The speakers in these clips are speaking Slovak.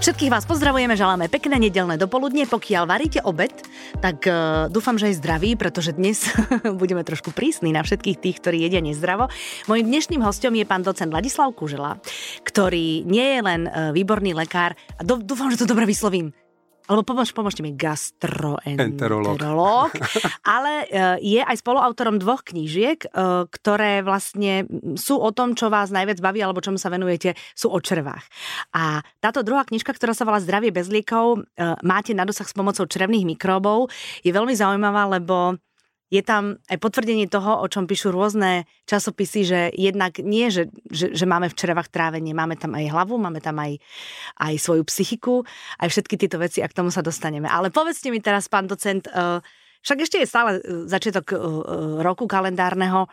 Všetkých vás pozdravujeme, želáme pekné nedelné dopoludne. Pokiaľ varíte obed, tak uh, dúfam, že je zdravý, pretože dnes budeme trošku prísni na všetkých tých, ktorí jedia nezdravo. Mojím dnešným hostom je pán docent Ladislav Kužela, ktorý nie je len uh, výborný lekár, a dúfam, že to dobre vyslovím, alebo pomôž, pomôžte mi, gastroenterolog, ale e, je aj spoluautorom dvoch knížiek, e, ktoré vlastne sú o tom, čo vás najviac baví, alebo čomu sa venujete, sú o črvách. A táto druhá knižka, ktorá sa volá Zdravie bez liekov, e, máte na dosah s pomocou črevných mikróbov, je veľmi zaujímavá, lebo je tam aj potvrdenie toho, o čom píšu rôzne časopisy, že jednak nie, že, že, že máme v črevách trávenie, máme tam aj hlavu, máme tam aj, aj svoju psychiku, aj všetky tieto veci a k tomu sa dostaneme. Ale povedzte mi teraz, pán docent, uh, však ešte je stále eh, začiatok uh, roku kalendárneho,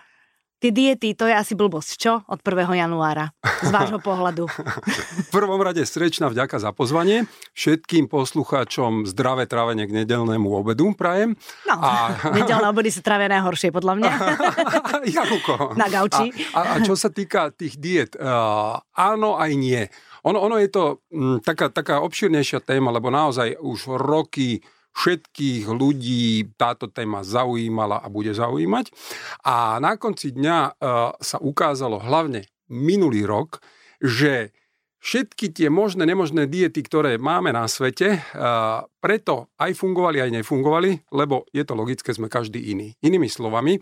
Tie diety, to je asi blbosť, čo? Od 1. januára, z vášho pohľadu. v prvom rade srdečná vďaka za pozvanie. Všetkým poslucháčom zdravé trávenie k nedelnému obedu prajem. No, a... nedelné obedy sa trávia najhoršie, podľa mňa. Januko. Na gauči. A, a, a čo sa týka tých diet, uh, áno aj nie. Ono, ono je to m, taká, taká obširnejšia téma, lebo naozaj už roky všetkých ľudí táto téma zaujímala a bude zaujímať. A na konci dňa uh, sa ukázalo hlavne minulý rok, že všetky tie možné, nemožné diety, ktoré máme na svete, uh, preto aj fungovali, aj nefungovali, lebo je to logické, sme každý iný. Inými slovami,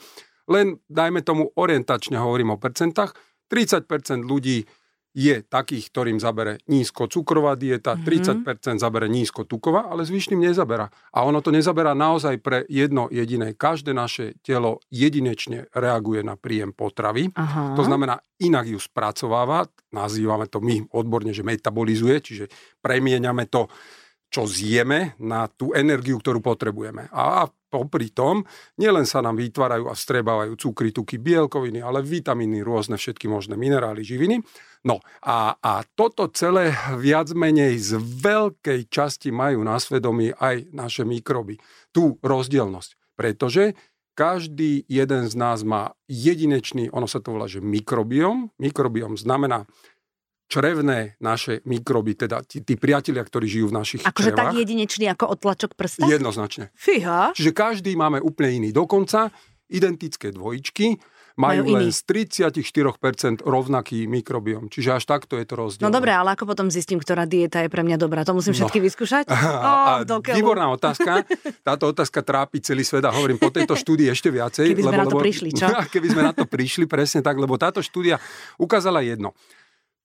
len dajme tomu orientačne hovorím o percentách, 30% ľudí je takých, ktorým zabere nízko cukrová dieta, mm-hmm. 30% zabere nízko tuková, ale zvyšným nezabera. A ono to nezabera naozaj pre jedno jediné. Každé naše telo jedinečne reaguje na príjem potravy. Aha. To znamená, inak ju spracováva, nazývame to my odborne, že metabolizuje, čiže premieňame to čo zjeme na tú energiu, ktorú potrebujeme. A popri tom nielen sa nám vytvárajú a vstrebávajú cukry, tuky, bielkoviny, ale vitamíny, rôzne všetky možné minerály, živiny. No a, a toto celé viac menej z veľkej časti majú na svedomí aj naše mikroby. Tú rozdielnosť. Pretože každý jeden z nás má jedinečný, ono sa to volá, že mikrobiom. Mikrobiom znamená črevné naše mikroby, teda tí, tí priatelia, ktorí žijú v našich Akože tak jedinečný ako otlačok prsta? Jednoznačne. Fíha. Čiže každý máme úplne iný. Dokonca identické dvojičky majú, majú len z 34% rovnaký mikrobiom. Čiže až takto je to rozdiel. No dobre, ale ako potom zistím, ktorá dieta je pre mňa dobrá? To musím no. všetky no. vyskúšať? Oh, a výborná otázka. Táto otázka trápi celý svet a hovorím po tejto štúdii ešte viacej. Keby sme lebo, na to prišli, čo? Keby sme na to prišli, presne tak, lebo táto štúdia ukázala jedno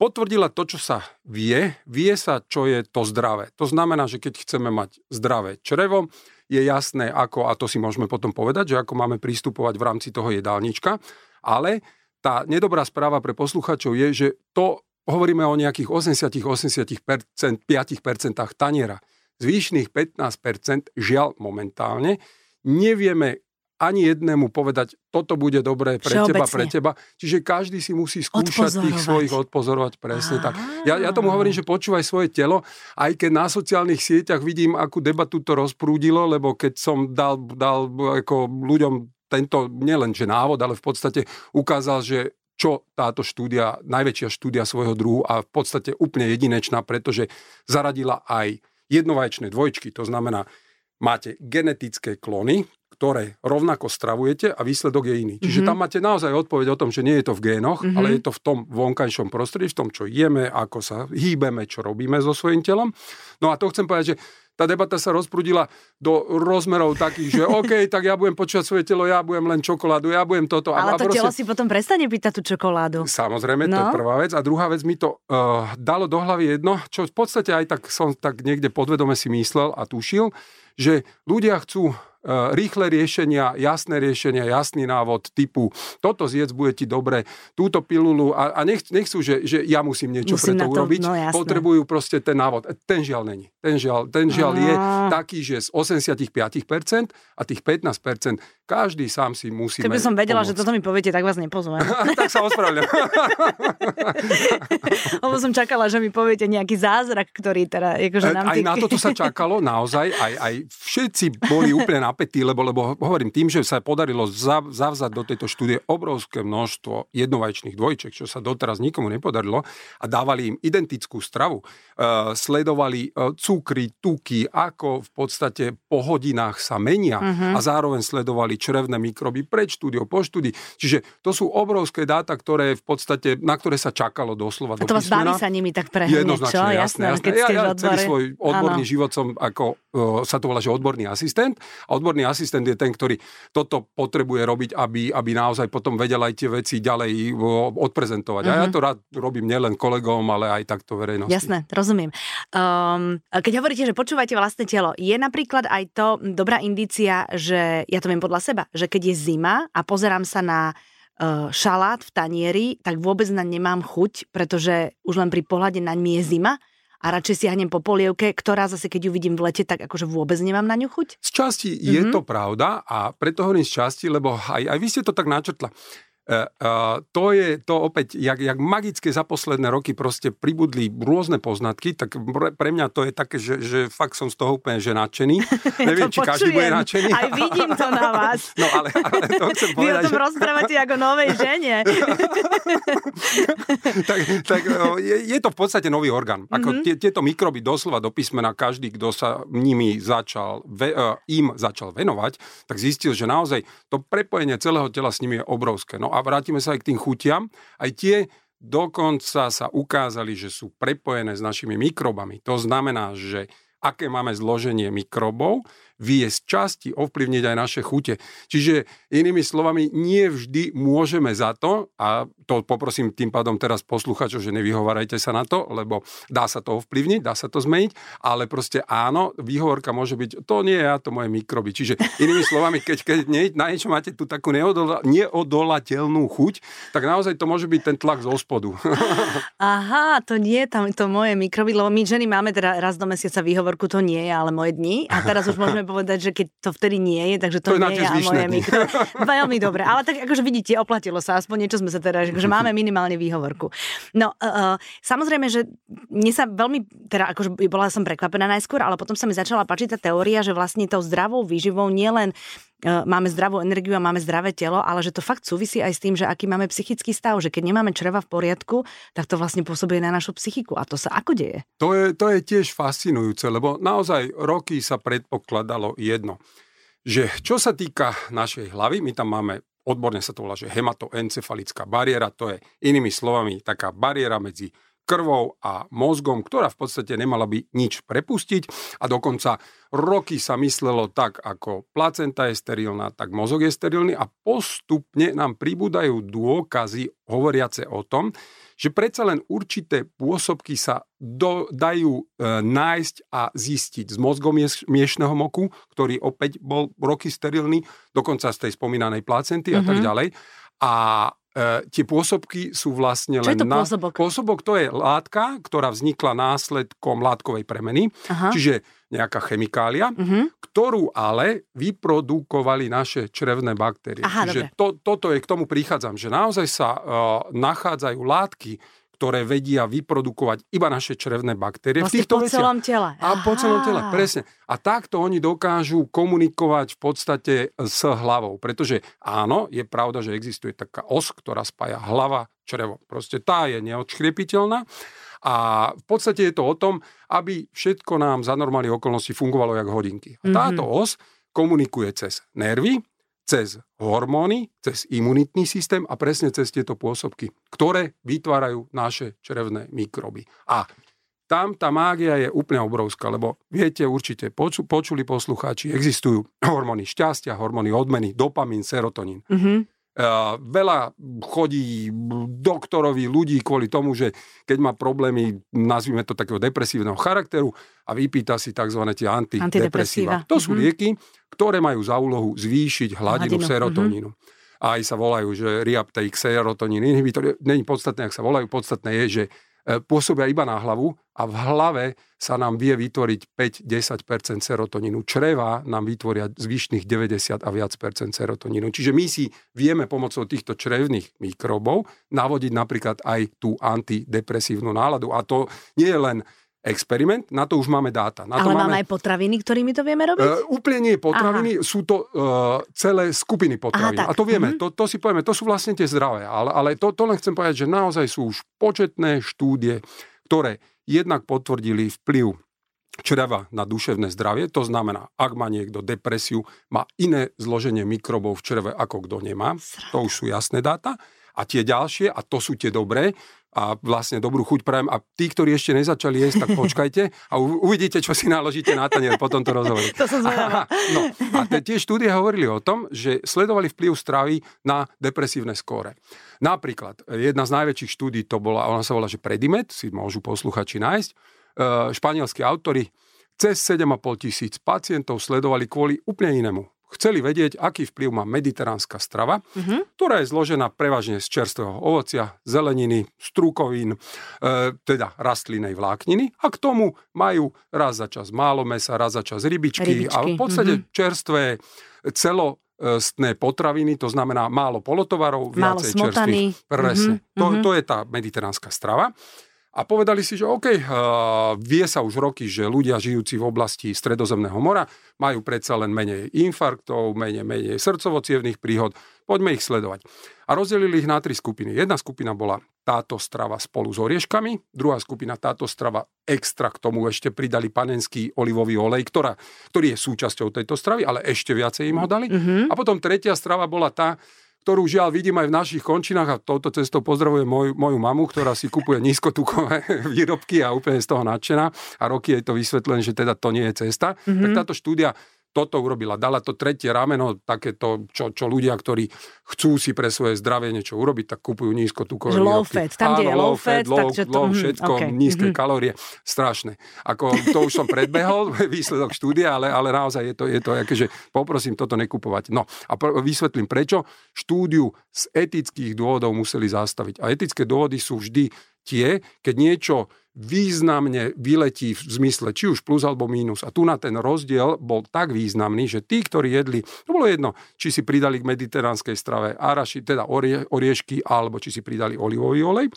potvrdila to, čo sa vie, vie sa, čo je to zdravé. To znamená, že keď chceme mať zdravé črevo, je jasné, ako, a to si môžeme potom povedať, že ako máme pristupovať v rámci toho jedálnička, ale tá nedobrá správa pre posluchačov je, že to hovoríme o nejakých 80-85% taniera. Zvýšných 15% žiaľ momentálne nevieme ani jednému povedať, toto bude dobré pre Všeobecne. teba, pre teba. Čiže každý si musí skúšať tých svojich odpozorovať presne Aha. tak. Ja, ja tomu hovorím, že počúvaj svoje telo, aj keď na sociálnych sieťach vidím, akú debatu to rozprúdilo, lebo keď som dal, dal ako ľuďom tento nielen že návod, ale v podstate ukázal, že čo táto štúdia, najväčšia štúdia svojho druhu a v podstate úplne jedinečná, pretože zaradila aj jednovaječné dvojčky, to znamená, máte genetické klony, ktoré rovnako stravujete a výsledok je iný. Čiže mm-hmm. tam máte naozaj odpoveď o tom, že nie je to v génoch, mm-hmm. ale je to v tom vonkajšom prostredí, v tom, čo jeme, ako sa hýbeme, čo robíme so svojím telom. No a to chcem povedať, že tá debata sa rozprudila do rozmerov takých, že OK, tak ja budem počúvať svoje telo, ja budem len čokoládu, ja budem toto. Ale to proste... telo si potom prestane pýtať tú čokoládu. Samozrejme, no? to je no. prvá vec. A druhá vec mi to uh, dalo do hlavy jedno, čo v podstate aj tak som tak niekde podvedome si myslel a tušil, že ľudia chcú rýchle riešenia, jasné riešenia, jasný návod typu toto zjedz, bude ti dobre, túto pilulu a, a nech, nechcú, že, že ja musím niečo musím pre to, to urobiť. No, Potrebujú proste ten návod. E, ten žiaľ není. Ten žiaľ, ten žiaľ je taký, že z 85% a tých 15% každý sám si musí Keby som vedela, pomôcť. že toto mi poviete, tak vás nepozvem. tak sa ospravedlňujem. Lebo som čakala, že mi poviete nejaký zázrak, ktorý teda... Akože nám aj tých... na toto sa čakalo, naozaj. Aj, aj všetci boli úplne na napätí, lebo, lebo hovorím tým, že sa podarilo zavzať do tejto štúdie obrovské množstvo jednovajčných dvojček, čo sa doteraz nikomu nepodarilo a dávali im identickú stravu. Uh, sledovali uh, cukry, tuky, ako v podstate po hodinách sa menia uh-huh. a zároveň sledovali črevné mikroby pred štúdiou, po štúdii. Čiže to sú obrovské dáta, ktoré v podstate, na ktoré sa čakalo doslova a to vás baví sa nimi tak prehnať, Jednoznačne, čo? jasné, jasné. Keď ja, ja celý svoj odborný ano. život som ako, uh, sa to volá, že odborný asistent a odborný asistent je ten, ktorý toto potrebuje robiť, aby, aby naozaj potom vedel aj tie veci ďalej uh, odprezentovať. Uh-huh. A ja mhm. to rád robím nielen kolegom, ale aj takto verejnosti. Jasné, rozumiem. Um, keď hovoríte, že počúvate vlastné telo, je napríklad aj to dobrá indícia, že ja to viem podľa seba, že keď je zima a pozerám sa na E, šalát v tanieri, tak vôbec na nemám chuť, pretože už len pri pohľade naň mi je zima a radšej siahnem po polievke, ktorá zase, keď ju vidím v lete, tak akože vôbec nemám na ňu chuť? Z časti mm-hmm. je mhm. to pravda a preto hovorím z časti, lebo aj, aj vy ste to tak načrtla. Uh, uh, to je to opäť, jak, jak magické za posledné roky proste pribudli rôzne poznatky, tak pre, mňa to je také, že, že fakt som z toho úplne že nadšený. Neviem, či počujem. každý bude nadšený. Aj vidím to na vás. No ale, ale to chcem povedať. Vy o tom že... rozprávate ako novej žene. tak tak je, je to v podstate nový orgán. Ako mm-hmm. tie, tieto mikroby doslova do písmena, každý, kto sa nimi začal, ve, uh, im začal venovať, tak zistil, že naozaj to prepojenie celého tela s nimi je obrovské. No a vrátime sa aj k tým chutiam. Aj tie dokonca sa ukázali, že sú prepojené s našimi mikrobami. To znamená, že aké máme zloženie mikrobov, vie z časti ovplyvniť aj naše chute. Čiže inými slovami, nie vždy môžeme za to, a to poprosím tým pádom teraz posluchačov, že nevyhovárajte sa na to, lebo dá sa to ovplyvniť, dá sa to zmeniť, ale proste áno, výhovorka môže byť, to nie je ja, to moje mikroby. Čiže inými slovami, keď, keď nie, na niečo máte tú takú neodola, neodolateľnú chuť, tak naozaj to môže byť ten tlak zo spodu. Aha, to nie je tam to moje mikroby, lebo my ženy máme teda raz do mesiaca výhovorku, to nie je, ale moje dni. A teraz už môžeme povedať, že keď to vtedy nie je, takže to, to nie je a moje mikro. Veľmi dobre, ale tak akože vidíte, oplatilo sa, aspoň niečo sme sa teda, že máme minimálne výhovorku. No, uh, samozrejme, že mne sa veľmi, teda akože bola som prekvapená najskôr, ale potom sa mi začala páčiť tá teória, že vlastne tou zdravou výživou nielen máme zdravú energiu a máme zdravé telo, ale že to fakt súvisí aj s tým, že aký máme psychický stav, že keď nemáme čreva v poriadku, tak to vlastne pôsobí na našu psychiku. A to sa ako deje? To je, to je tiež fascinujúce, lebo naozaj roky sa predpokladalo jedno, že čo sa týka našej hlavy, my tam máme odborne sa to volá, že hematoencefalická bariéra, to je inými slovami taká bariéra medzi krvou a mozgom, ktorá v podstate nemala by nič prepustiť a dokonca roky sa myslelo tak, ako placenta je sterilná, tak mozog je sterilný a postupne nám pribúdajú dôkazy hovoriace o tom, že predsa len určité pôsobky sa do, dajú e, nájsť a zistiť z mozgom miešného moku, ktorý opäť bol roky sterilný, dokonca z tej spomínanej placenty mm-hmm. a tak mhm. ďalej. A E, tie pôsobky sú vlastne len... Čo je to na... pôsobok? Pôsobok to je látka, ktorá vznikla následkom látkovej premeny, Aha. čiže nejaká chemikália, uh-huh. ktorú ale vyprodukovali naše črevné baktérie. Aha, čiže to, toto je, k tomu prichádzam, že naozaj sa uh, nachádzajú látky, ktoré vedia vyprodukovať iba naše črevné baktérie. Vlastne v týchto po veciach. celom tele. A po celom tele, presne. A takto oni dokážu komunikovať v podstate s hlavou. Pretože áno, je pravda, že existuje taká os, ktorá spája hlava, črevo. Proste tá je neodškriepiteľná. A v podstate je to o tom, aby všetko nám za normálnych okolností fungovalo jak hodinky. A táto mm-hmm. os komunikuje cez nervy, cez hormóny, cez imunitný systém a presne cez tieto pôsobky, ktoré vytvárajú naše črevné mikroby. A tam tá mágia je úplne obrovská, lebo viete určite, poču, počuli poslucháči, existujú hormóny šťastia, hormóny odmeny, dopamín, serotonín. Mm-hmm. Veľa chodí doktorovi ľudí kvôli tomu, že keď má problémy, nazvime to takého depresívneho charakteru a vypýta si tzv. tie antidepresíva. To sú mm-hmm. lieky, ktoré majú za úlohu zvýšiť hladinu, hladinu. serotonínu. Mm-hmm. Aj sa volajú, že reuptake serotonín inhibitor. Není podstatné, ak sa volajú, podstatné je, že pôsobia iba na hlavu a v hlave sa nám vie vytvoriť 5-10% serotonínu. Čreva nám vytvoria zvyšných 90 a viac percent serotonínu. Čiže my si vieme pomocou týchto črevných mikrobov navodiť napríklad aj tú antidepresívnu náladu. A to nie je len experiment, na to už máme dáta. Na Ale to máme aj potraviny, ktorými to vieme robiť? Uh, úplne nie potraviny, Aha. sú to uh, celé skupiny potravín. Aha, a to vieme, mm-hmm. to, to si povieme, to sú vlastne tie zdravé. Ale, ale to, to len chcem povedať, že naozaj sú už početné štúdie, ktoré jednak potvrdili vplyv čreva na duševné zdravie. To znamená, ak má niekto depresiu, má iné zloženie mikrobov v čreve, ako kto nemá. Sranda. To už sú jasné dáta. A tie ďalšie, a to sú tie dobré, a vlastne dobrú chuť prajem. A tí, ktorí ešte nezačali jesť, tak počkajte a uvidíte, čo si naložíte na tanier po tomto rozhovore. To som no, a tie štúdie hovorili o tom, že sledovali vplyv stravy na depresívne skóre. Napríklad, jedna z najväčších štúdí to bola, ona sa volá, že Predimet, si môžu posluchači nájsť, e, španielskí autory, cez 7,5 tisíc pacientov sledovali kvôli úplne inému chceli vedieť, aký vplyv má mediteránska strava, mm-hmm. ktorá je zložená prevažne z čerstvého ovocia, zeleniny, strukovín, e, teda rastlinej vlákniny a k tomu majú raz za čas málo mesa, raz za čas rybičky, rybičky. a v podstate mm-hmm. čerstvé celo stné potraviny, to znamená málo polotovarov, viacej čerstvých. Presne. Mm-hmm. To, mhm. to je tá mediteránska strava. A povedali si, že OK, uh, vie sa už roky, že ľudia žijúci v oblasti Stredozemného mora majú predsa len menej infarktov, menej, menej srdcovo príhod, poďme ich sledovať. A rozdelili ich na tri skupiny. Jedna skupina bola táto strava spolu s orieškami, druhá skupina táto strava extra k tomu ešte pridali panenský olivový olej, ktorá, ktorý je súčasťou tejto stravy, ale ešte viacej im ho dali. Mm-hmm. A potom tretia strava bola tá, ktorú žiaľ vidím aj v našich končinách a touto cestou pozdravujem moju, moju mamu, ktorá si kupuje nízkotukové výrobky a úplne z toho nadšená a roky je to vysvetlené, že teda to nie je cesta. Mm-hmm. Tak táto štúdia toto urobila. Dala to tretie rameno, takéto, čo, čo ľudia, ktorí chcú si pre svoje zdravie niečo urobiť, tak kupujú nízko tukové Low fat, tam, kde je low fat, low, takže to... Low, mhm, všetko, okay. nízke mm-hmm. kalórie, strašné. Ako, to už som predbehol, výsledok štúdia, ale, ale naozaj je to, je to akože poprosím toto nekupovať. No a pr- vysvetlím prečo. Štúdiu z etických dôvodov museli zastaviť. A etické dôvody sú vždy tie, keď niečo významne vyletí v zmysle či už plus alebo mínus. A tu na ten rozdiel bol tak významný, že tí, ktorí jedli, to bolo jedno, či si pridali k mediteránskej strave araši, teda orie, oriešky, alebo či si pridali olivový olej,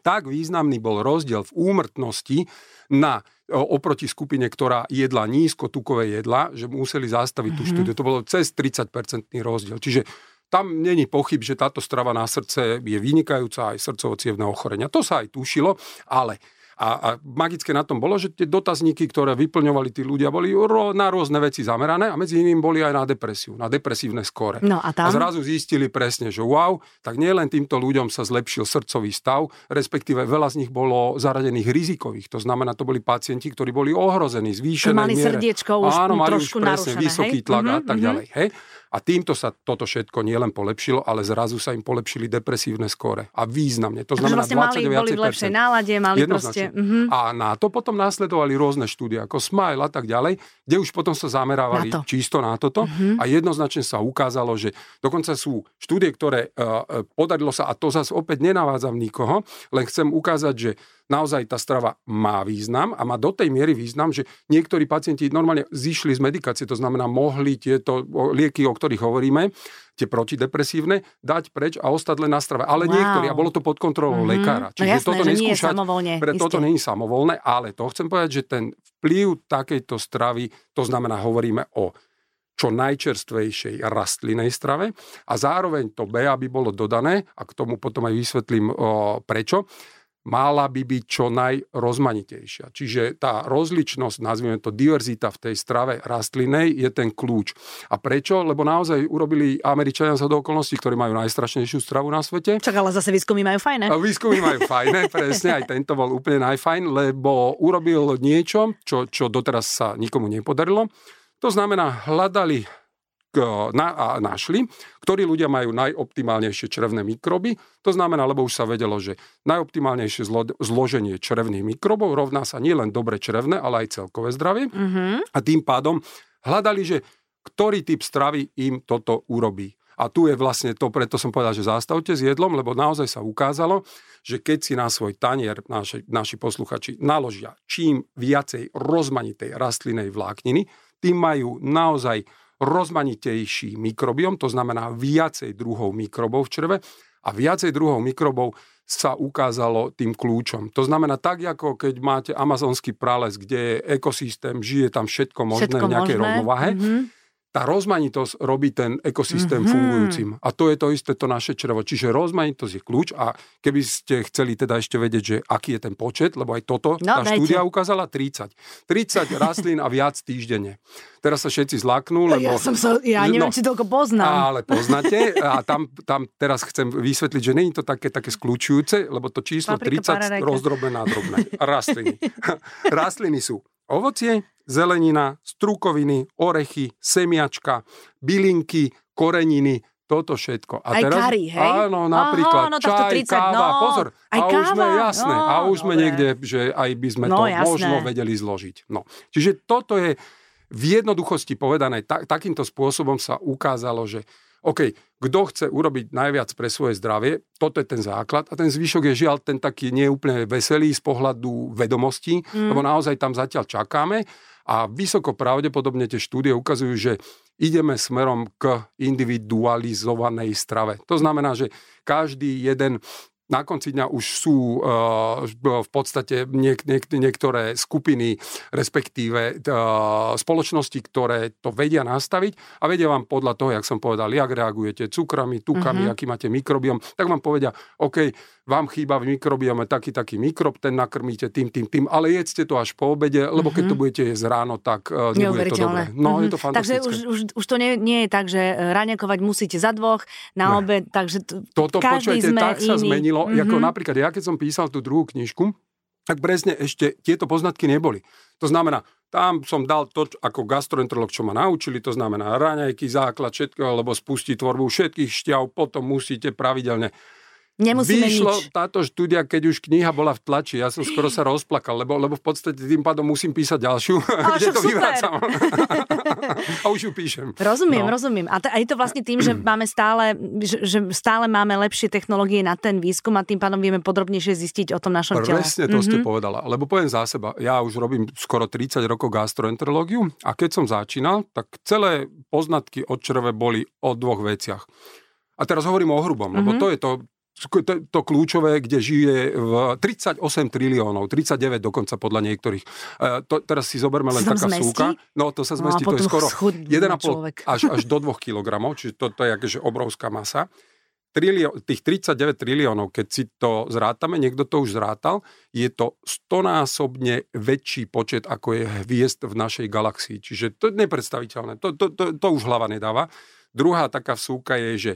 tak významný bol rozdiel v úmrtnosti na oproti skupine, ktorá jedla nízko tukové jedla, že museli zastaviť mm-hmm. tú mhm. štúdiu. To bolo cez 30-percentný rozdiel. Čiže tam není pochyb, že táto strava na srdce je vynikajúca aj srdcovo ochorenia. To sa aj tušilo, ale a, a magické na tom bolo, že tie dotazníky, ktoré vyplňovali tí ľudia, boli ro, na rôzne veci zamerané a medzi iným boli aj na depresiu, na depresívne skóre. No a, tam? a zrazu zistili presne, že wow, tak nielen týmto ľuďom sa zlepšil srdcový stav, respektíve veľa z nich bolo zaradených rizikových. To znamená, to boli pacienti, ktorí boli ohrození, zvýšené Mali miere. srdiečko už Áno, mali trošku už presne narušené, vysoký hej? tlak mm-hmm, a tak mm-hmm. ďalej. Hej? A týmto sa toto všetko nielen polepšilo, ale zrazu sa im polepšili depresívne skóre. A významne. To znamená vlastne 29 mali, boli v lepšej nálade, mali proste... Uh-huh. A na to potom následovali rôzne štúdie, ako Smile a tak ďalej, kde už potom sa zamerávali na to. čisto na toto. Uh-huh. A jednoznačne sa ukázalo, že dokonca sú štúdie, ktoré uh, podarilo sa, a to zase opäť nenavádzam nikoho, len chcem ukázať, že naozaj tá strava má význam a má do tej miery význam, že niektorí pacienti normálne zišli z medikácie, to znamená mohli tieto lieky, o ktorých hovoríme, tie protidepresívne, dať preč a ostať len na strave. Ale wow. niektorí, a bolo to pod kontrolou mm-hmm. lekára. No Čiže no jasné, toto že nie je samovolne. Pre toto nie je samovolné, ale to chcem povedať, že ten vplyv takejto stravy, to znamená, hovoríme o čo najčerstvejšej rastlinej strave a zároveň to B, aby bolo dodané, a k tomu potom aj vysvetlím o, prečo, mala by byť čo najrozmanitejšia. Čiže tá rozličnosť, nazvime to diverzita v tej strave rastlinej, je ten kľúč. A prečo? Lebo naozaj urobili Američania sa do okolností, ktorí majú najstrašnejšiu stravu na svete. Čak ale zase výskumy majú fajné. A výskumy majú fajné, presne, aj tento bol úplne najfajn, lebo urobil niečo, čo, čo doteraz sa nikomu nepodarilo. To znamená, hľadali na, a našli, ktorí ľudia majú najoptimálnejšie črevné mikroby. To znamená, lebo už sa vedelo, že najoptimálnejšie zlo, zloženie črevných mikrobov rovná sa nielen dobre črevné, ale aj celkové zdravie. Mm-hmm. A tým pádom hľadali, že ktorý typ stravy im toto urobí. A tu je vlastne to, preto som povedal, že zastavte s jedlom, lebo naozaj sa ukázalo, že keď si na svoj tanier naši, naši posluchači naložia čím viacej rozmanitej rastlinej vlákniny, tým majú naozaj rozmanitejší mikrobiom, to znamená viacej druhov mikrobov v čreve A viacej druhov mikrobov sa ukázalo tým kľúčom. To znamená tak, ako keď máte amazonský prales, kde je ekosystém, žije tam všetko možné všetko v nejakej možné. rovnováhe, mm-hmm tá rozmanitosť robí ten ekosystém mm-hmm. fungujúcim. A to je to isté, to naše črevo. Čiže rozmanitosť je kľúč a keby ste chceli teda ešte vedieť, že aký je ten počet, lebo aj toto, no, tá dajte. štúdia ukázala 30. 30 rastlín a viac týždenne. Teraz sa všetci zlaknú, lebo... Ja, som sa, ja neviem, no, či toľko poznám. Ale poznáte a tam, tam teraz chcem vysvetliť, že není to také, také skľúčujúce, lebo to číslo Paprika, 30 rozdrobené na drobné. Rastliny. rastliny sú ovocie, zelenina, strukoviny, orechy, semiačka, bylinky, koreniny, toto všetko. A aj teraz, kari, hej? Áno, napríklad Aha, no, čaj, 30, káva, no, pozor. Aj a káva, už sme, jasné, no, a už sme niekde, že aj by sme no, to jasné. možno vedeli zložiť. No. Čiže toto je v jednoduchosti povedané, tak, takýmto spôsobom sa ukázalo, že OK, kto chce urobiť najviac pre svoje zdravie, toto je ten základ a ten zvyšok je žiaľ ten taký neúplne veselý z pohľadu vedomostí, mm. lebo naozaj tam zatiaľ čakáme a vysoko pravdepodobne tie štúdie ukazujú, že ideme smerom k individualizovanej strave. To znamená, že každý jeden na konci dňa už sú uh, v podstate niek- niek- niektoré skupiny, respektíve uh, spoločnosti, ktoré to vedia nastaviť a vedia vám podľa toho, jak som povedal, jak reagujete cukrami, tukami, uh-huh. aký máte mikrobiom, tak vám povedia, OK, vám chýba v mikrobiome taký, taký mikrob, ten nakrmíte tým, tým, tým, ale jedzte to až po obede, lebo keď to mhm. budete jesť ráno, tak uh, nebude to dobré. No, mm-hmm. je to fantastické. Takže už, už, už to nie, nie je tak, že raňakovať musíte za dvoch na ne. obed, takže t- Toto, počujete, tak iný. sa zmenilo, mm-hmm. ako napríklad ja, keď som písal tú druhú knižku, tak presne ešte tieto poznatky neboli. To znamená, tam som dal to, ako gastroenterolog, čo ma naučili, to znamená raňajky, základ všetkého, alebo spustiť tvorbu všetkých šťav, potom musíte pravidelne Nemusíme Vyšlo nič. táto štúdia, keď už kniha bola v tlači. Ja som skoro sa rozplakal, lebo, lebo v podstate tým pádom musím písať ďalšiu, Ale kde to vyvracam. a už ju píšem. Rozumiem, no. rozumiem. A, t- a je to vlastne tým, že máme stále, že, že stále máme lepšie technológie na ten výskum a tým pádom vieme podrobnejšie zistiť o tom našom tele. Presne to mm-hmm. ste mhm. povedala. Lebo poviem za seba, ja už robím skoro 30 rokov gastroenterológiu a keď som začínal, tak celé poznatky o čreve boli o dvoch veciach. A teraz hovorím o hrubom, lebo mm-hmm. to je to, to, to kľúčové, kde žije v 38 triliónov, 39 dokonca podľa niektorých. E, to, teraz si zoberme len taká zmestí? súka. No to sa no, zmestí, no, to je skoro 1,5 až, až do 2 kg, čiže to, to je akože obrovská masa. Trilió, tých 39 triliónov, keď si to zrátame, niekto to už zrátal, je to stonásobne väčší počet, ako je hviezd v našej galaxii. Čiže to je nepredstaviteľné. To, to, to, to už hlava nedáva. Druhá taká súka je, že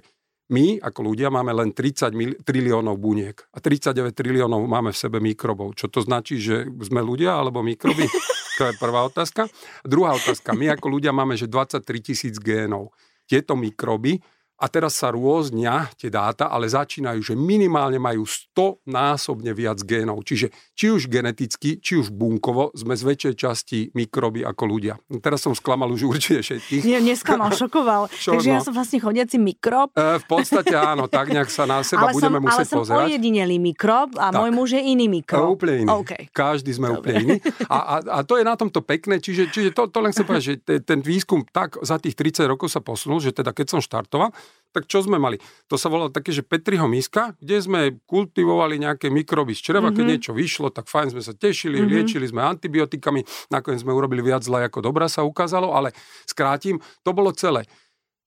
my ako ľudia máme len 30 mil- triliónov buniek a 39 triliónov máme v sebe mikrobov. Čo to značí, že sme ľudia alebo mikroby? To je prvá otázka. Druhá otázka. My ako ľudia máme, že 23 tisíc génov. Tieto mikroby a teraz sa rôznia tie dáta, ale začínajú, že minimálne majú 100 násobne viac génov. Čiže či už geneticky, či už bunkovo sme z väčšej časti mikroby ako ľudia. Teraz som sklamal už určite všetkých. Nie, nesklamal, šokoval. Čo, Takže no? ja som vlastne chodiaci mikrob. E, v podstate áno, tak nejak sa na seba ale budeme som, musieť pozerať. Ale som ojedinelý mikrob a tak. môj muž je iný mikrob. E, úplne iný. Okay. Každý sme Dobre. úplne iný. A, a, a to je na tomto pekné, čiže, čiže to, to len chcem povedať, že ten výskum tak za tých 30 rokov sa posunul, že teda keď som štartoval, tak čo sme mali? To sa volalo také, že Petriho miska, kde sme kultivovali nejaké mikroby z čreva, mm-hmm. keď mhm. niečo vyšlo, tak fajn sme sa tešili, mm-hmm. liečili sme antibiotikami, nakoniec sme urobili viac zla ako dobrá sa ukázalo, ale skrátim, to bolo celé.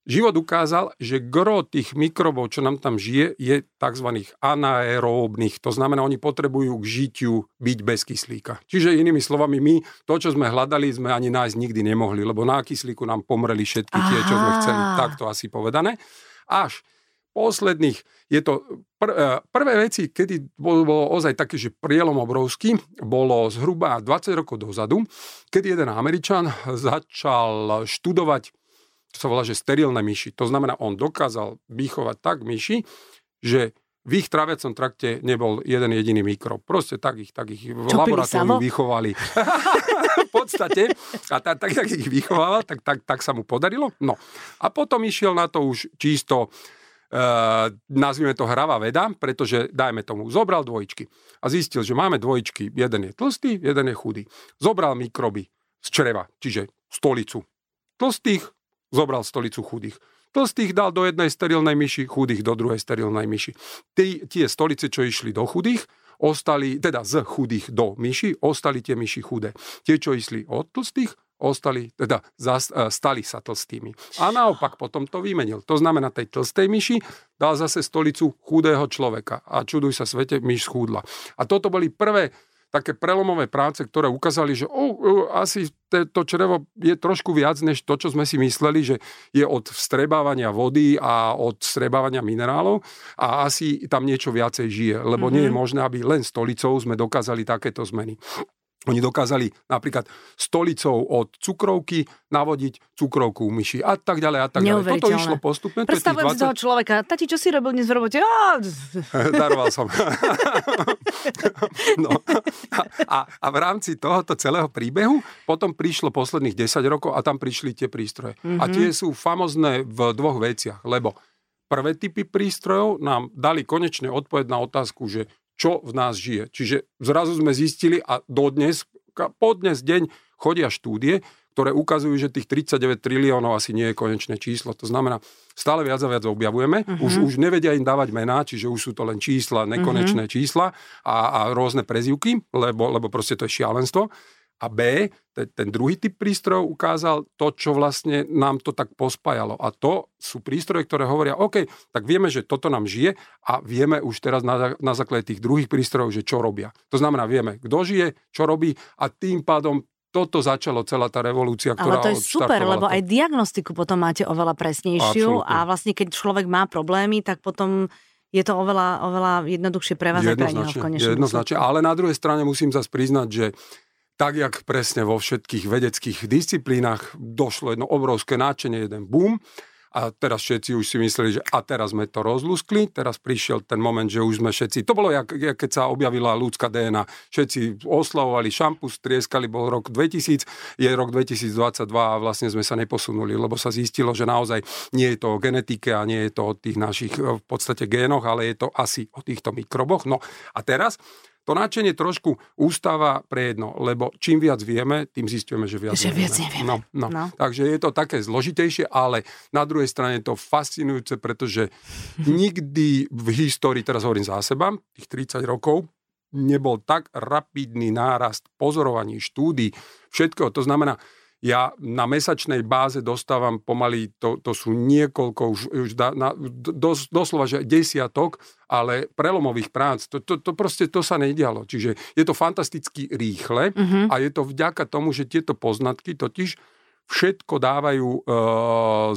Život ukázal, že gro tých mikrobov, čo nám tam žije, je tzv. anaeróbnych. To znamená, oni potrebujú k žitiu byť bez kyslíka. Čiže inými slovami, my to, čo sme hľadali, sme ani nájsť nikdy nemohli, lebo na kyslíku nám pomreli všetky tie, čo sme chceli. Takto asi povedané až posledných, je to pr- e, prvé veci, kedy bolo, bolo ozaj taký, že prielom obrovský, bolo zhruba 20 rokov dozadu, kedy jeden Američan začal študovať, čo sa volá, že sterilné myši. To znamená, on dokázal vychovať tak myši, že v ich traviacom trakte nebol jeden jediný mikrob. Proste tak ich, tak ich v laboratóriu vychovali. v podstate. A tak, tak, tak ich vychovával, tak, tak, tak sa mu podarilo. No. A potom išiel na to už čisto Uh, nazvime to hravá veda, pretože, dajme tomu, zobral dvojičky a zistil, že máme dvojičky, jeden je tlstý, jeden je chudý. Zobral mikroby z čreva, čiže stolicu tlstých, zobral stolicu chudých. Tlstých dal do jednej sterilnej myši, chudých do druhej sterilnej myši. Tí, tie stolice, čo išli do chudých, ostali, teda z chudých do myši, ostali tie myši chudé. Tie, čo išli od tlstých, ostali, teda zas, e, stali sa tlstými. A naopak potom to vymenil. To znamená, tej tlstej myši dal zase stolicu chudého človeka. A čuduj sa svete, myš schúdla. A toto boli prvé také prelomové práce, ktoré ukázali, že oh, oh, asi to črevo je trošku viac než to, čo sme si mysleli, že je od vstrebávania vody a od vstrebávania minerálov a asi tam niečo viacej žije, lebo mm-hmm. nie je mhm. možné, aby len stolicou sme dokázali takéto zmeny. Oni dokázali napríklad stolicou od cukrovky navodiť cukrovku u myši a tak ďalej a tak ďalej. Toto išlo postupne. Predstavujem 20... si toho človeka. Tati, čo si robil dnes v robote? Daroval som. no. a, a v rámci tohoto celého príbehu potom prišlo posledných 10 rokov a tam prišli tie prístroje. Mm-hmm. A tie mhm. sú famozné v dvoch veciach, lebo prvé typy prístrojov nám dali konečne odpoveď na otázku, že čo v nás žije. Čiže zrazu sme zistili a dodnes, po dnes deň chodia štúdie, ktoré ukazujú, že tých 39 triliónov asi nie je konečné číslo. To znamená, stále viac a viac objavujeme, uh-huh. už, už nevedia im dávať mená, čiže už sú to len čísla, nekonečné uh-huh. čísla a, a rôzne prezivky, lebo, lebo proste to je šialenstvo. A B, ten, druhý typ prístrojov ukázal to, čo vlastne nám to tak pospájalo. A to sú prístroje, ktoré hovoria, OK, tak vieme, že toto nám žije a vieme už teraz na, na základe tých druhých prístrojov, že čo robia. To znamená, vieme, kto žije, čo robí a tým pádom toto začalo celá tá revolúcia, ktorá Ale to je super, lebo to. aj diagnostiku potom máte oveľa presnejšiu Absolutne. a vlastne keď človek má problémy, tak potom je to oveľa, oveľa jednoduchšie pre vás aj pre neho v Jednoznačne, ale na druhej strane musím zase priznať, že tak jak presne vo všetkých vedeckých disciplínach došlo jedno obrovské náčenie, jeden boom. A teraz všetci už si mysleli, že a teraz sme to rozluskli, teraz prišiel ten moment, že už sme všetci, to bolo jak, jak keď sa objavila ľudská DNA, všetci oslavovali šampus, trieskali, bol rok 2000, je rok 2022 a vlastne sme sa neposunuli, lebo sa zistilo, že naozaj nie je to o genetike a nie je to o tých našich v podstate génoch, ale je to asi o týchto mikroboch. No a teraz to nadšenie trošku ústava pre jedno, lebo čím viac vieme, tým zistujeme, že viac že viac nevieme. No, no. No. Takže je to také zložitejšie, ale na druhej strane je to fascinujúce, pretože nikdy v histórii, teraz hovorím za seba, tých 30 rokov, nebol tak rapidný nárast pozorovaní, štúdí, všetkého. To znamená, ja na mesačnej báze dostávam pomaly, to, to sú niekoľko, už, už da, na, dos, doslova, že desiatok, ale prelomových prác, to, to, to proste to sa nedialo. Čiže je to fantasticky rýchle mm-hmm. a je to vďaka tomu, že tieto poznatky totiž všetko dávajú e,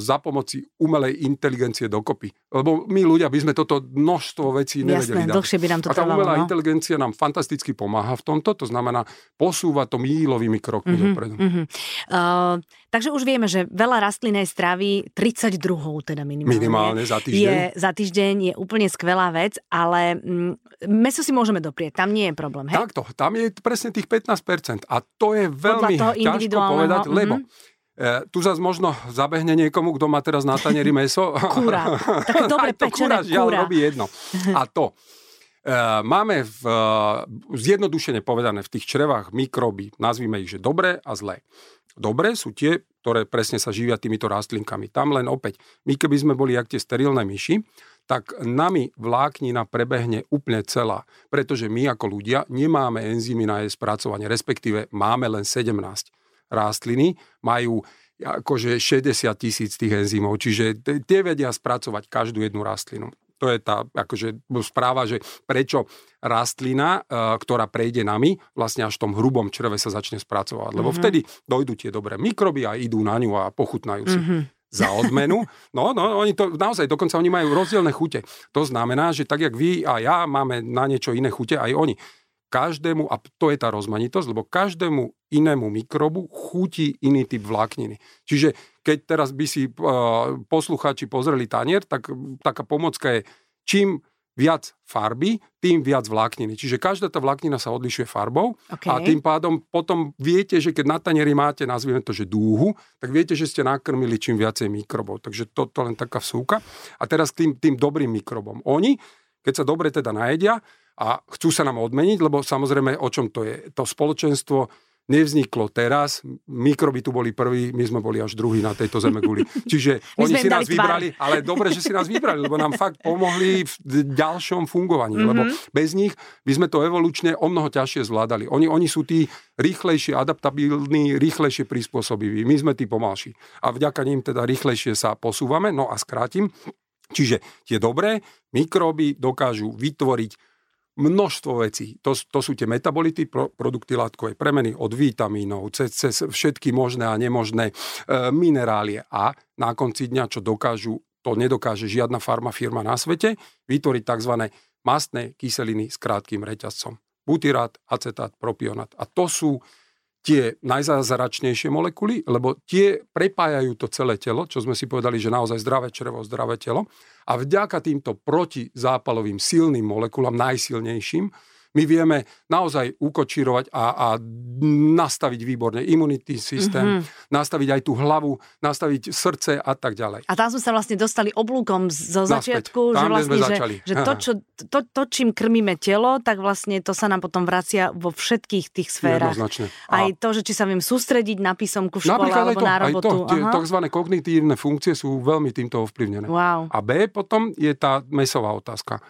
za pomoci umelej inteligencie dokopy. Lebo my ľudia by sme toto množstvo vecí nevedeli Jasné, dlhšie by nám to A tá trvalo, umelá no? inteligencia nám fantasticky pomáha v tomto, to znamená posúva to mílovými krokmi mm-hmm, dopredu. Mm-hmm. Uh, takže už vieme, že veľa rastlinnej stravy, 32 teda minimálne. Minimálne za týždeň. Je, za týždeň je úplne skvelá vec, ale mm, meso si môžeme doprieť, tam nie je problém. Hej? Takto, tam je presne tých 15% a to je veľmi ťažko povedať, lebo mm-hmm E, tu zase možno zabehne niekomu, kto má teraz na tanieri meso. Kúra. Tak dobre to pečené kúra. Žiaľ, robí jedno. A to. E, máme v, e, zjednodušene povedané v tých črevách mikroby, nazvime ich, že dobré a zlé. Dobré sú tie, ktoré presne sa živia týmito rastlinkami. Tam len opäť, my keby sme boli jak tie sterilné myši, tak nami vláknina prebehne úplne celá, pretože my ako ľudia nemáme enzymy na jej spracovanie, respektíve máme len 17 rastliny majú akože 60 tisíc tých enzymov, čiže tie vedia spracovať každú jednu rastlinu. To je tá akože správa, že prečo rastlina, e, ktorá prejde nami, vlastne až v tom hrubom čreve sa začne spracovať. Lebo mm-hmm. vtedy dojdú tie dobré mikroby a idú na ňu a pochutnajú si. Mm-hmm za odmenu. No, no, oni to naozaj, dokonca oni majú rozdielne chute. To znamená, že tak, jak vy a ja máme na niečo iné chute, aj oni každému, a to je tá rozmanitosť, lebo každému inému mikrobu chutí iný typ vlákniny. Čiže keď teraz by si uh, poslucháči pozreli tanier, tak taká pomocka je, čím viac farby, tým viac vlákniny. Čiže každá tá vláknina sa odlišuje farbou okay. a tým pádom potom viete, že keď na tanieri máte, nazvime to, že dúhu, tak viete, že ste nakrmili čím viacej mikrobov. Takže toto len taká vsúka. A teraz k tým, tým dobrým mikrobom. Oni, keď sa dobre teda najedia, a chcú sa nám odmeniť, lebo samozrejme o čom to je? To spoločenstvo nevzniklo teraz. Mikroby tu boli prví, my sme boli až druhí na tejto zemeguli. Čiže My oni si nás vybrali, ale dobre, že si nás vybrali, lebo nám fakt pomohli v ďalšom fungovaní. Mhm. Lebo bez nich by sme to evolučne o mnoho ťažšie zvládali. Oni, oni sú tí rýchlejšie adaptabilní, rýchlejšie prispôsobiví. My sme tí pomalší. A vďaka nim teda rýchlejšie sa posúvame. No a skrátim. Čiže tie dobré mikróby dokážu vytvoriť množstvo vecí. To, to sú tie metabolity, pro, produkty látkovej premeny od vitamínov, cez, cez všetky možné a nemožné e, minerálie. A na konci dňa, čo dokážu, to nedokáže žiadna farmafirma na svete, vytvoriť tzv. mastné kyseliny s krátkým reťazcom. Butyrát, acetát, propionát. A to sú tie najzázračnejšie molekuly, lebo tie prepájajú to celé telo, čo sme si povedali, že naozaj zdravé črevo, zdravé telo. A vďaka týmto protizápalovým silným molekulám, najsilnejším, my vieme naozaj ukočírovať a, a nastaviť výborne imunitný systém, mm-hmm. nastaviť aj tú hlavu, nastaviť srdce a tak ďalej. A tam sme sa vlastne dostali oblúkom zo Naspäť. začiatku, že vlastne, že, že to, čo, to, to, čím krmíme telo, tak vlastne to sa nám potom vracia vo všetkých tých sférach. Jednoznačne. Aj to, že či sa viem sústrediť na písomku v škole aj alebo to, na aj robotu. to, tie Aha. tzv. kognitívne funkcie sú veľmi týmto ovplyvnené. Wow. A B potom je tá mesová otázka.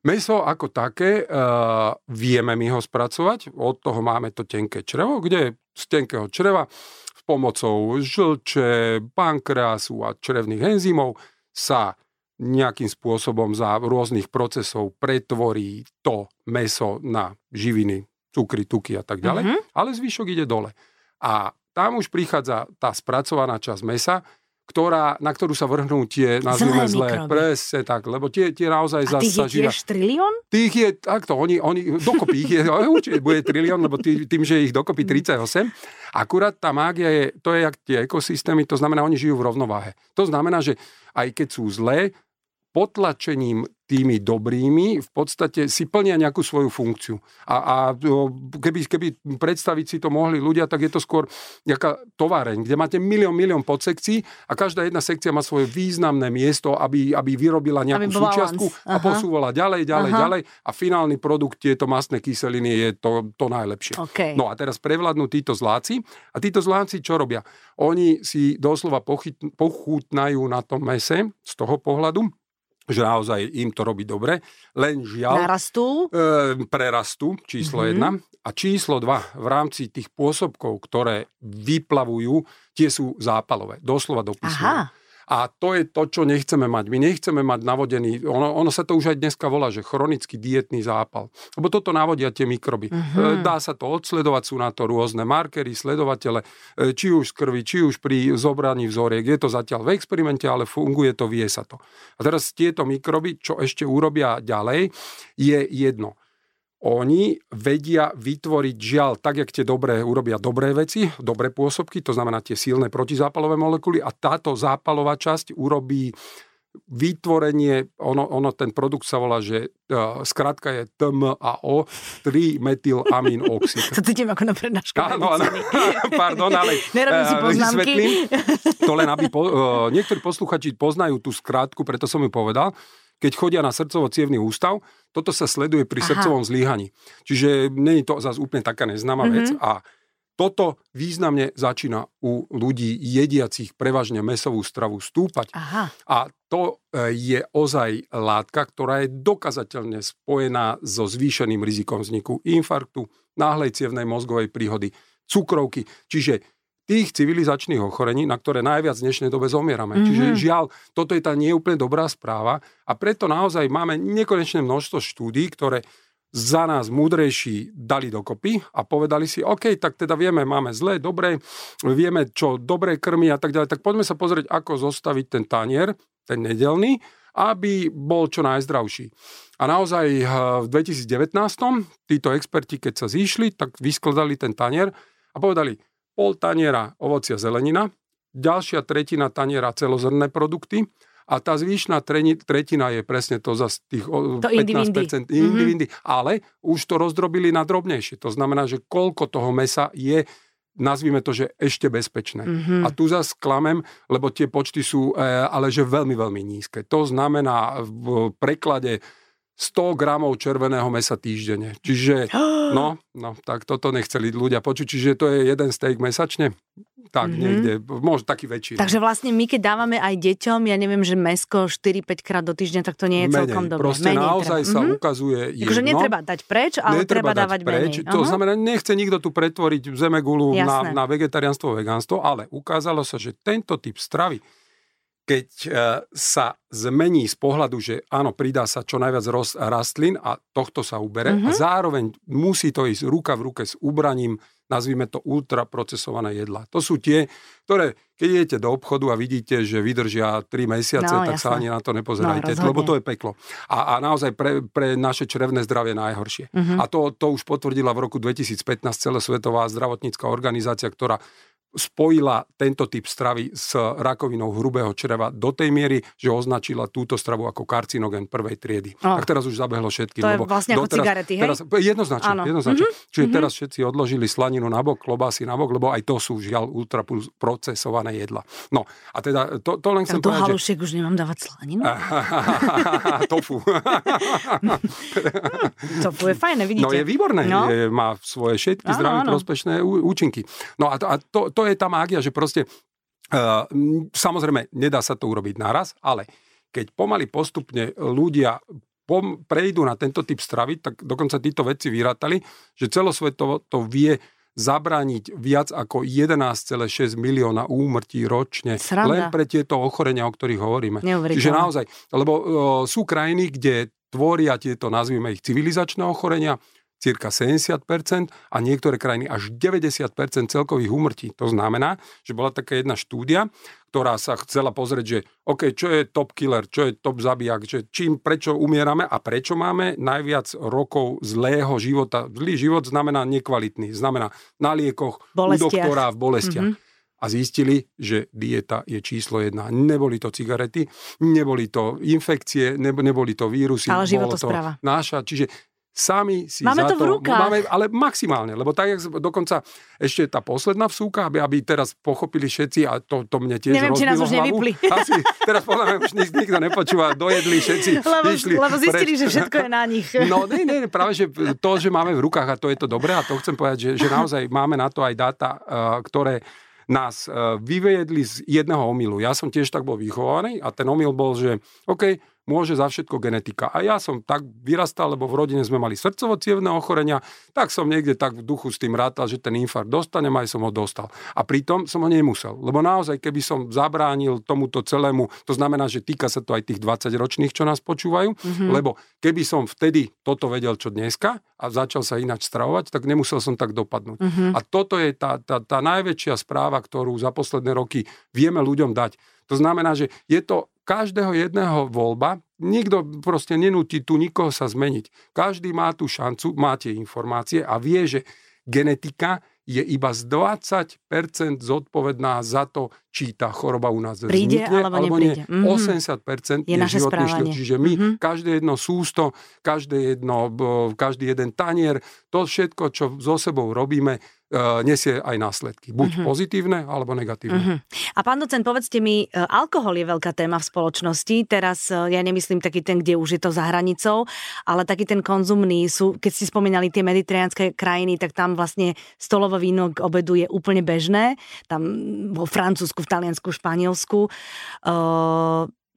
Meso ako také, uh, vieme my ho spracovať, od toho máme to tenké črevo, kde z tenkého čreva s pomocou žlče, pankreasu a črevných enzymov sa nejakým spôsobom za rôznych procesov pretvorí to meso na živiny, cukry, tuky a tak ďalej, Mhm. ale zvyšok ide dole. A tam už prichádza tá spracovaná časť mesa, ktorá, na ktorú sa vrhnú tie, nazvime Zlé presne tak, lebo tie, tie naozaj A tých je tiež trilión? Tých je takto, oni, oni dokopy ich je, určite bude trilión, lebo tý, tým, že ich dokopy 38. Akurát tá mágia je, to je jak tie ekosystémy, to znamená, oni žijú v rovnováhe. To znamená, že aj keď sú zlé, potlačením tými dobrými v podstate si plnia nejakú svoju funkciu. A, a keby, keby predstaviť si to mohli ľudia, tak je to skôr nejaká továreň, kde máte milión, milión podsekcií a každá jedna sekcia má svoje významné miesto, aby, aby vyrobila nejakú Aby súčiastku balans. a Aha. posúvala ďalej, ďalej, Aha. ďalej a finálny produkt, tieto mastné kyseliny je to, to najlepšie. OK. No a teraz prevládnu títo zláci. A títo zláci čo robia? Oni si doslova pochyt, pochutnajú na tom mese z toho pohľadu, že naozaj im to robí dobre, len žiaľ Narastú? e, prerastú, číslo Mhm. jedna. A číslo dva, v rámci tých pôsobkov, ktoré vyplavujú, tie sú zápalové, doslova do písmena. A to je to, čo nechceme mať. My nechceme mať navodený, ono, ono sa to už aj dneska volá, že chronický dietný zápal. Lebo toto navodia tie mikroby. Mhm. E, Dá sa to odsledovať, sú na to rôzne markery, sledovatele, e, či už z krvi, či už pri zobraní vzoriek. Je to zatiaľ v experimente, ale funguje to, vie sa to. A teraz tieto mikroby, čo ešte urobia ďalej, je jedno. Oni vedia vytvoriť žiaľ, tak jak tie dobré urobia dobré veci, dobré pôsobky, to znamená tie silné protizápalové molekuly a táto zápalová časť urobí vytvorenie, ono, ono ten produkt sa volá, že uh, skratka je TMAO, 3-metylamín oxid. To cítim ako na prednášku. Áno, áno, pardon, ale Nerobím si eh, poznámky. vysvetlím. To len, aby po, uh, niektorí posluchači poznajú tú skrátku, preto som ju povedal. Keď chodia na srdcovo-cievný ústav, toto sa sleduje pri Aha. srdcovom zlyhaní. Čiže není to zase úplne taká neznáma Mhm. vec. A toto významne začína u ľudí jediacich prevažne mesovú stravu stúpať. Aha. A to e, je ozaj látka, ktorá je dokazateľne spojená so zvýšeným rizikom vzniku infarktu, náhlej cievnej mozgovej príhody, cukrovky. Čiže tých civilizačných ochorení, na ktoré najviac v dnešnej dobe zomierame. Mhm. Čiže žiaľ, toto je tá neúplne dobrá správa a preto naozaj máme nekonečné množstvo štúdí, ktoré za nás múdrejší dali dokopy a povedali si, OK, tak teda vieme, máme zlé, dobré, vieme, čo dobré krmy a tak ďalej, tak poďme sa pozrieť, ako zostaviť ten tanier, ten nedelný, aby bol čo najzdravší. A naozaj eh, v 2019 títo experti, keď sa zišli, tak vyskladali ten tanier a povedali, pol taniera ovocia zelenina, ďalšia tretina taniera celozrnné produkty a tá zvyšná tretina je presne to za tých To 15% indivindy. indivindy. Ale už to rozdrobili na drobnejšie. To znamená, že koľko toho mesa je nazvime to, že ešte bezpečné. Mhm. A tu zase klamem, lebo tie počty sú e, ale že veľmi, veľmi nízke. To znamená v preklade 100 gramov červeného mesa týždenne. Čiže, no, no, tak toto nechceli ľudia počuť. Čiže to je jeden steak mesačne. Tak mm-hmm. niekde, možno taký väčší. No. Takže vlastne my, keď dávame aj deťom, ja neviem, že mesko 4-5 krát do týždňa, tak to nie je menej. celkom dobré. Proste menej naozaj treba. sa Mhm. ukazuje jedno. Takže netreba dať preč, ale netreba treba dávať preč. menej. To Aha. znamená, nechce nikto tu pretvoriť zemegulu na, na vegetariánstvo, vegánstvo, ale ukázalo sa, že tento typ stravy, keď e, sa zmení z pohľadu, že áno, pridá sa čo najviac rastlín a tohto sa ubere Mhm. a zároveň musí to ísť ruka v ruke s ubraním, nazvime to ultraprocesované jedlá. To sú tie, ktoré, keď idete do obchodu a vidíte, že vydržia 3 mesiace, No, tak sa jasné. ani na to nepozerajte, No, lebo to je peklo. A, a naozaj pre, pre naše črevné zdravie najhoršie. Mhm. A to, to už potvrdila v roku 2015 celosvetová zdravotnícká organizácia, ktorá spojila tento typ stravy s rakovinou hrubého čreva do tej miery, že označila túto stravu ako karcinogen prvej triedy. Oh. Tak teraz už zabehlo všetkým. To je lebo vlastne ako cigarety, hej? teraz, Jednoznačne, Áno. jednoznačne. Čiže Mhm. teraz všetci odložili slaninu nabok, klobásy nabok, lebo aj to sú žiaľ ultraprocesované jedla. No a teda to, to len chcem povedať, že... už nemám dávať slaninu? Tofu. To je fajné, vidíte. No je výborné, No. je, má svoje všetky zdravé prospešné účinky. No a, to, a to, to je tá mágia, že proste uh, samozrejme nedá sa to urobiť naraz, ale keď pomaly postupne ľudia pom- prejdú na tento typ stravy, tak dokonca títo vedci vyrátali, že celosvetovo to vie zabrániť viac ako 11,6 milióna úmrtí ročne Sranda. len pre tieto ochorenia, o ktorých hovoríme. Čiže naozaj, lebo o, sú krajiny, kde tvoria tieto, nazvime ich, civilizačné ochorenia, cirka 70% a niektoré krajiny až 90% celkových úmrtí. To znamená, že bola taká jedna štúdia, ktorá sa chcela pozrieť, že OK, čo je top killer, čo je top zabijak, že čím, prečo umierame a prečo máme najviac rokov zlého života. Zlý život znamená nekvalitný, znamená na liekoch, u doktora, v bolestiach. Mhm. A zistili, že dieta je číslo jedna. Neboli to cigarety, neboli to infekcie, nebo- neboli to vírusy. Ale bolo to životospráva. náša. Čiže sami si Máme za to v rukách. Máme, ale maximálne, lebo tak, jak dokonca ešte tá posledná vsúka, aby, aby teraz pochopili všetci, a to, to mne tiež Neviem, či nás už hlavu. nevypli. Asi, teraz podľa mňa už nik, nikto nepočúva, dojedli všetci, Lebo, išli lebo zistili, preč. že všetko je na nich. No nie, nie, práve, že to, že máme v rukách a to je to dobré a to chcem povedať, že, že naozaj máme na to aj dáta, uh, ktoré nás uh, vyvedli z jedného omylu. Ja som tiež tak bol vychovaný a ten omyl bol, že OK, môže za všetko genetika. A ja som tak vyrastal, lebo v rodine sme mali srdcovo ochorenia, tak som niekde tak v duchu s tým rátal, že ten infarkt dostanem, aj som ho dostal. A pritom som ho nemusel, lebo naozaj, keby som zabránil tomuto celému, to znamená, že týka sa to aj tých 20 ročných, čo nás počúvajú, mm-hmm. lebo keby som vtedy toto vedel, čo dneska, a začal sa ináč stravovať, tak nemusel som tak dopadnúť. Mhm. A toto je tá, tá, tá najväčšia správa, ktorú za posledné roky vieme ľuďom dať. To znamená, že je to každého jedného voľba, nikto proste nenúti tu nikoho sa zmeniť. Každý má tú šancu, má tie informácie a vie, že genetika je iba z 20% zodpovedná za to, či tá choroba u nás Príde vznikne, alebo nie. nepríde. Mhm. 80% Je je, naše životný štýl. Čiže my, Mhm. každé jedno sústo, každé jedno, každý jeden tanier, to všetko, čo so sebou robíme, nesie aj následky. Buď Mhm. pozitívne, alebo negatívne. Mhm. A pán docent, povedzte mi, e, alkohol je veľká téma v spoločnosti. Teraz e, ja nemyslím taký ten, kde už je to za hranicou, ale taký ten konzumný. Sú, keď ste spomínali tie mediteránske krajiny, tak tam vlastne stolové víno k obedu je úplne bežné. Tam vo Francúzsku, v Taliansku, Španielsku. E,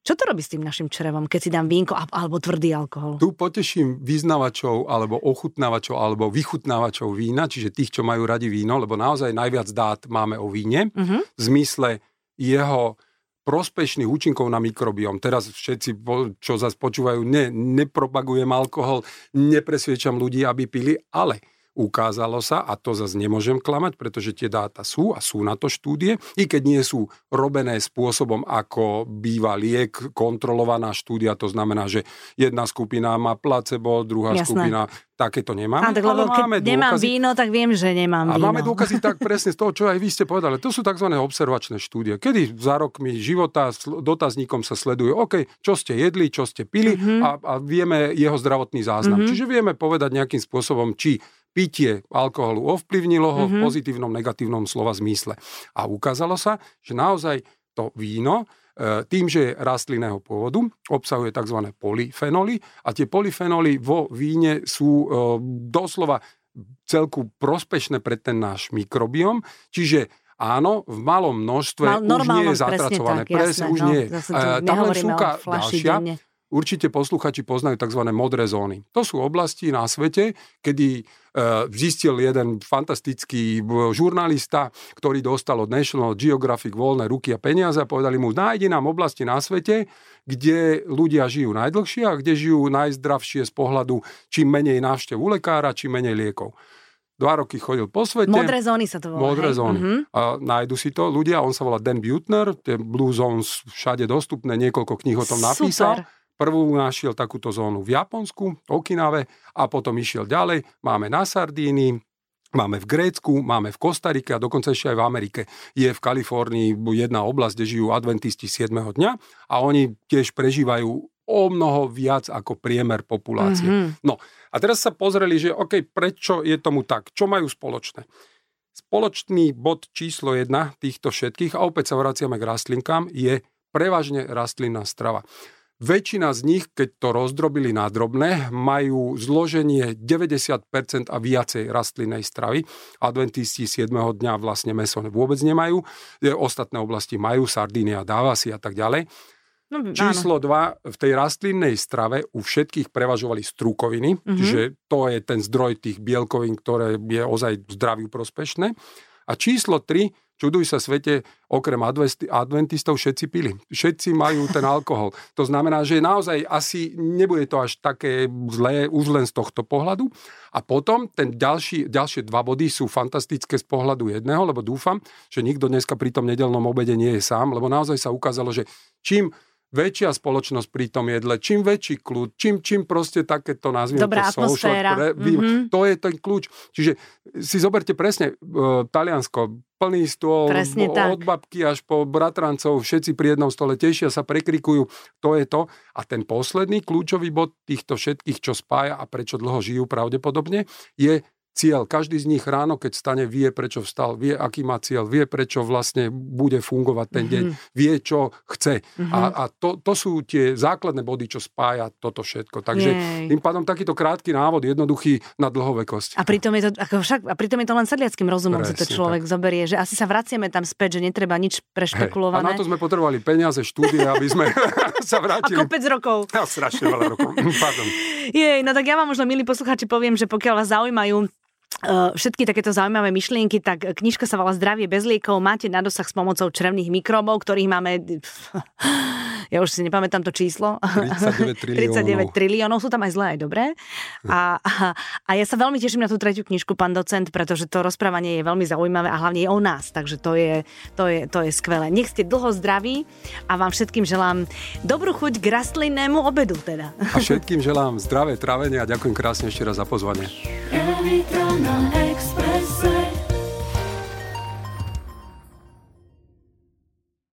čo to robí s tým našim črevom, keď si dám vínko alebo tvrdý alkohol? Tu poteším vyznavačov, alebo ochutnávačov, alebo vychutnávačov vína, čiže tých, čo majú radi víno, lebo naozaj najviac dát máme o víne, Mhm. v zmysle jeho prospešných účinkov na mikrobióm. Teraz všetci, čo zase počúvajú, ne, nepropagujem alkohol, nepresviečam ľudí, aby pili, ale ukázalo sa, a to zase nemôžem klamať, pretože tie dáta sú a sú na to štúdie, i keď nie sú robené spôsobom, ako býva liek, kontrolovaná štúdia, to znamená, že jedna skupina má placebo, druhá Jasné. skupina takéto nemáme, Á, tak lebo ale máme keď nemám dôkazy, víno, tak viem, že nemám a víno. máme dôkazy tak presne z toho, čo aj vy ste povedali. To sú tzv. observačné štúdie, kedy za rokmi života dotazníkom sa sleduje, OK, čo ste jedli, čo ste pili Mhm. a, a vieme jeho zdravotný záznam. Mhm. Čiže vieme povedať nejakým spôsobom, či pitie alkoholu ovplyvnilo ho v Mhm. pozitívnom, negatívnom slova zmysle. A ukázalo sa, že naozaj to víno tým, že je rastlinného pôvodu, obsahuje tzv. polyfenoly a tie polyfenoly vo víne sú doslova celku prospešné pre ten náš mikrobiom, čiže Áno, v malom množstve Mal, už nie je zatracované. Tak, presne, už no, nie je. Tam len súka ďalšia. Denne. Určite posluchači poznajú tzv. modré zóny. To sú oblasti na svete, kedy e, zistil jeden fantastický e, žurnalista, ktorý dostal od National Geographic voľné ruky a peniaze a povedali mu, nájdi nám oblasti na svete, kde ľudia žijú najdlhšie a kde žijú najzdravšie z pohľadu čím menej návštev u lekára, čím menej liekov dva roky chodil po svete. Modré zóny sa to volá. Modré hej? zóny. Uh-huh. A nájdu si to ľudia, on sa volá Dan Butner, tie Blue Zones všade dostupné, niekoľko kníh o tom napísal. Super. Prvú našiel takúto zónu v Japonsku, Okinave a potom išiel ďalej. Máme na Sardínii, Máme v Grécku, máme v Kostarike a dokonca ešte aj v Amerike. Je v Kalifornii jedna oblasť, kde žijú adventisti 7. dňa a oni tiež prežívajú o mnoho viac ako priemer populácie. Mm-hmm. No a teraz sa pozreli, že OK, prečo je tomu tak? Čo majú spoločné? Spoločný bod číslo jedna týchto všetkých, a opäť sa vraciame k rastlinkám, je prevažne rastlinná strava. Väčšina z nich, keď to rozdrobili na drobné, majú zloženie 90% a viacej rastlinnej stravy. Adventisti 7. dňa vlastne meso vôbec nemajú. Ostatné oblasti majú, Sardínia, Dávasy a tak ďalej. No, Číslo 2, v tej rastlinnej strave u všetkých prevažovali strukoviny, mm-hmm. čiže to je ten zdroj tých bielkovín, ktoré je ozaj zdraviu prospešné. A číslo 3, čuduj sa svete, okrem adventistov všetci pili. Všetci majú ten alkohol. To znamená, že naozaj asi nebude to až také zlé už len z tohto pohľadu. A potom ten ďalší, ďalšie dva body sú fantastické z pohľadu jedného, lebo dúfam, že nikto dneska pri tom nedelnom obede nie je sám, lebo naozaj sa ukázalo, že čím väčšia spoločnosť pri tom jedle, čím väčší kľúč, čím, čím proste takéto nazvime Dobrá to social, pre, mm-hmm. to je ten kľúč. Čiže si zoberte presne uh, Taliansko, plný stôl, Presne tak. od babky až po bratrancov, všetci pri jednom stole tešia sa, prekrikujú, to je to. A ten posledný kľúčový bod týchto všetkých, čo spája a prečo dlho žijú pravdepodobne, je cieľ. Každý z nich ráno, keď stane, vie, prečo vstal, vie, aký má cieľ, vie, prečo vlastne bude fungovať ten deň, mm-hmm. vie, čo chce. Mm-hmm. A, a to, to sú tie základné body, čo spája toto všetko. Takže Jej. tým pádom takýto krátky návod, jednoduchý na dlhovekosť. A pritom je to, ako však, a pritom je to len sedliackým rozumom, Presne, si to človek tak. zoberie, že asi sa vraciame tam späť, že netreba nič prešpekulované. Hej. A na to sme potrebovali peniaze, štúdie, aby sme sa vrátili. A kopec rokov. Ja, strašne veľa rokov. Pardon. Jej, no tak ja vám možno, milí poslucháči, poviem, že pokiaľ vás zaujímajú všetky takéto zaujímavé myšlienky, tak knižka sa volá Zdravie bez liekov. Máte na dosah s pomocou črevných mikrobov, ktorých máme ja už si nepamätám to číslo. 39 triliónov. 39 triliónov, sú tam aj zlé, aj dobré. A, a, a ja sa veľmi teším na tú tretiu knižku, pán docent, pretože to rozprávanie je veľmi zaujímavé a hlavne je o nás, takže to je, to je, to je skvelé. Nech ste dlho zdraví a vám všetkým želám dobrú chuť k rastlinnému obedu teda. A všetkým želám zdravé trávenie a ďakujem krásne ešte raz za pozvanie.